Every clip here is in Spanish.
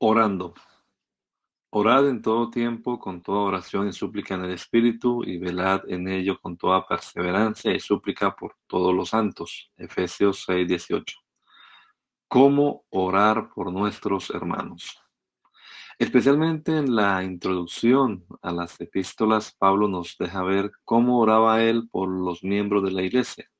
Orando. Orad en todo tiempo con toda oración y súplica en el Espíritu y velad en ello con toda perseverancia y súplica por todos los santos. Efesios 6:18. ¿Cómo orar por nuestros hermanos? Especialmente en la introducción a las epístolas, Pablo nos deja ver cómo oraba él por los miembros de la iglesia.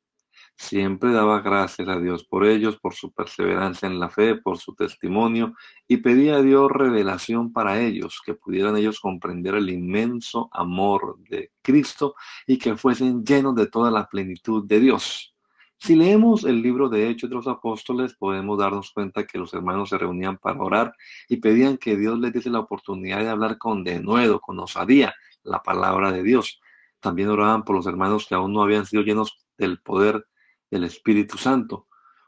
Siempre daba gracias a Dios por ellos, por su perseverancia en la fe, por su testimonio, y pedía a Dios revelación para ellos, que pudieran ellos comprender el inmenso amor de Cristo y que fuesen llenos de toda la plenitud de Dios. Si leemos el libro de Hechos de los Apóstoles, podemos darnos cuenta que los hermanos se reunían para orar y pedían que Dios les diese la oportunidad de hablar con denuedo, con osadía, la palabra de Dios. También oraban por los hermanos que aún no habían sido llenos del poder del Espíritu Santo.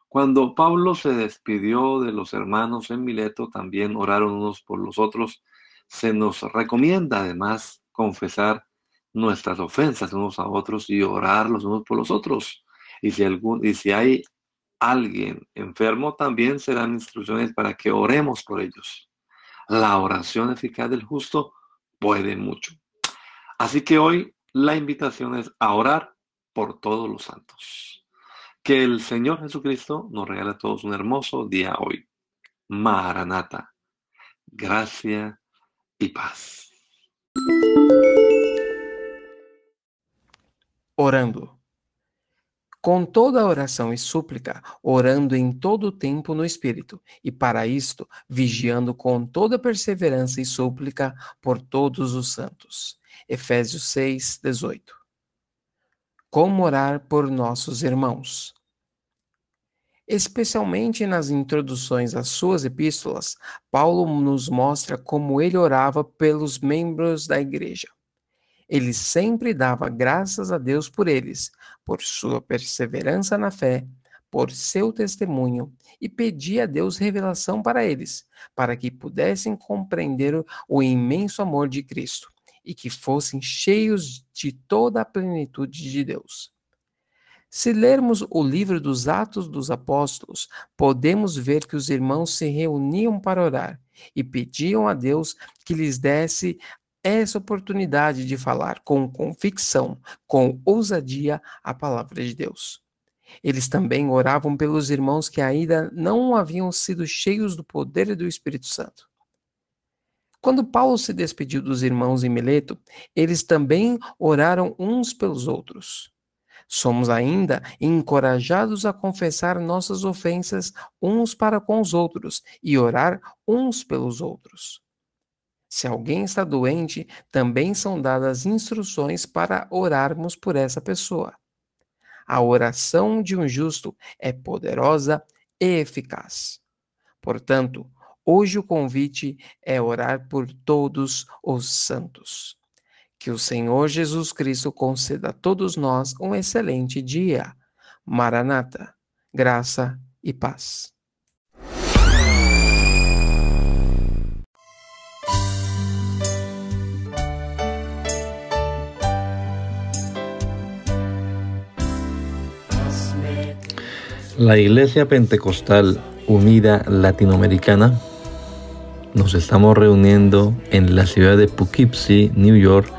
Cuando Pablo se despidió de los hermanos en Mileto, también oraron unos por los otros. Se nos recomienda además confesar nuestras ofensas unos a otros y orar los unos por los otros. Y si, algún, y si hay alguien enfermo, también serán instrucciones para que oremos por ellos. La oración eficaz del justo puede mucho. Así que hoy la invitación es a orar por todos los santos. Que el Señor Jesucristo nos regale a todos un hermoso día hoy. Maranata. Gracia y paz. Orando. Com toda oração e súplica, orando em todo tempo no Espírito, e para isto, vigiando com toda perseverança e súplica por todos os santos. Efésios 6, 18 como orar por nossos irmãos. Especialmente nas introduções às suas epístolas, Paulo nos mostra como ele orava pelos membros da igreja. Ele sempre dava graças a Deus por eles, por sua perseverança na fé, por seu testemunho e pedia a Deus revelação para eles, para que pudessem compreender o imenso amor de Cristo e que fossem cheios de toda a plenitude de Deus. Se lermos o livro dos Atos dos Apóstolos, podemos ver que os irmãos se reuniam para orar e pediam a Deus que lhes desse essa oportunidade de falar com convicção, com ousadia, a palavra de Deus. Eles também oravam pelos irmãos que ainda não haviam sido cheios do poder do Espírito Santo. Quando Paulo se despediu dos irmãos em Mileto, eles também oraram uns pelos outros. Somos ainda encorajados a confessar nossas ofensas uns para com os outros e orar uns pelos outros. Se alguém está doente, também são dadas instruções para orarmos por essa pessoa. A oração de um justo é poderosa e eficaz. Portanto, Hoje o convite é orar por todos os santos. Que o Senhor Jesus Cristo conceda a todos nós um excelente dia. Maranata, graça e paz. La Iglesia Pentecostal Unida Latinoamericana nos estamos reuniendo en la ciudad de Poughkeepsie, New York,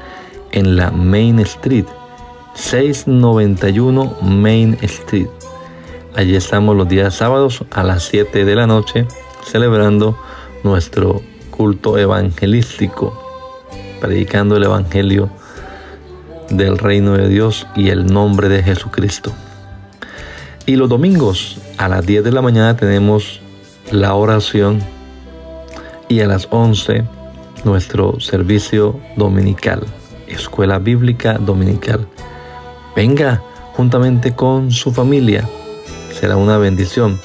en la Main Street, 691 Main Street. Allí estamos los días sábados a las 7 de la noche celebrando nuestro culto evangelístico, predicando el Evangelio del reino de Dios y el nombre de Jesucristo. Y los domingos a las 10 de la mañana tenemos la oración y a las 11 nuestro servicio dominical, escuela bíblica dominical. Venga juntamente con su familia, será una bendición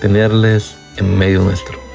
tenerles en medio nuestro.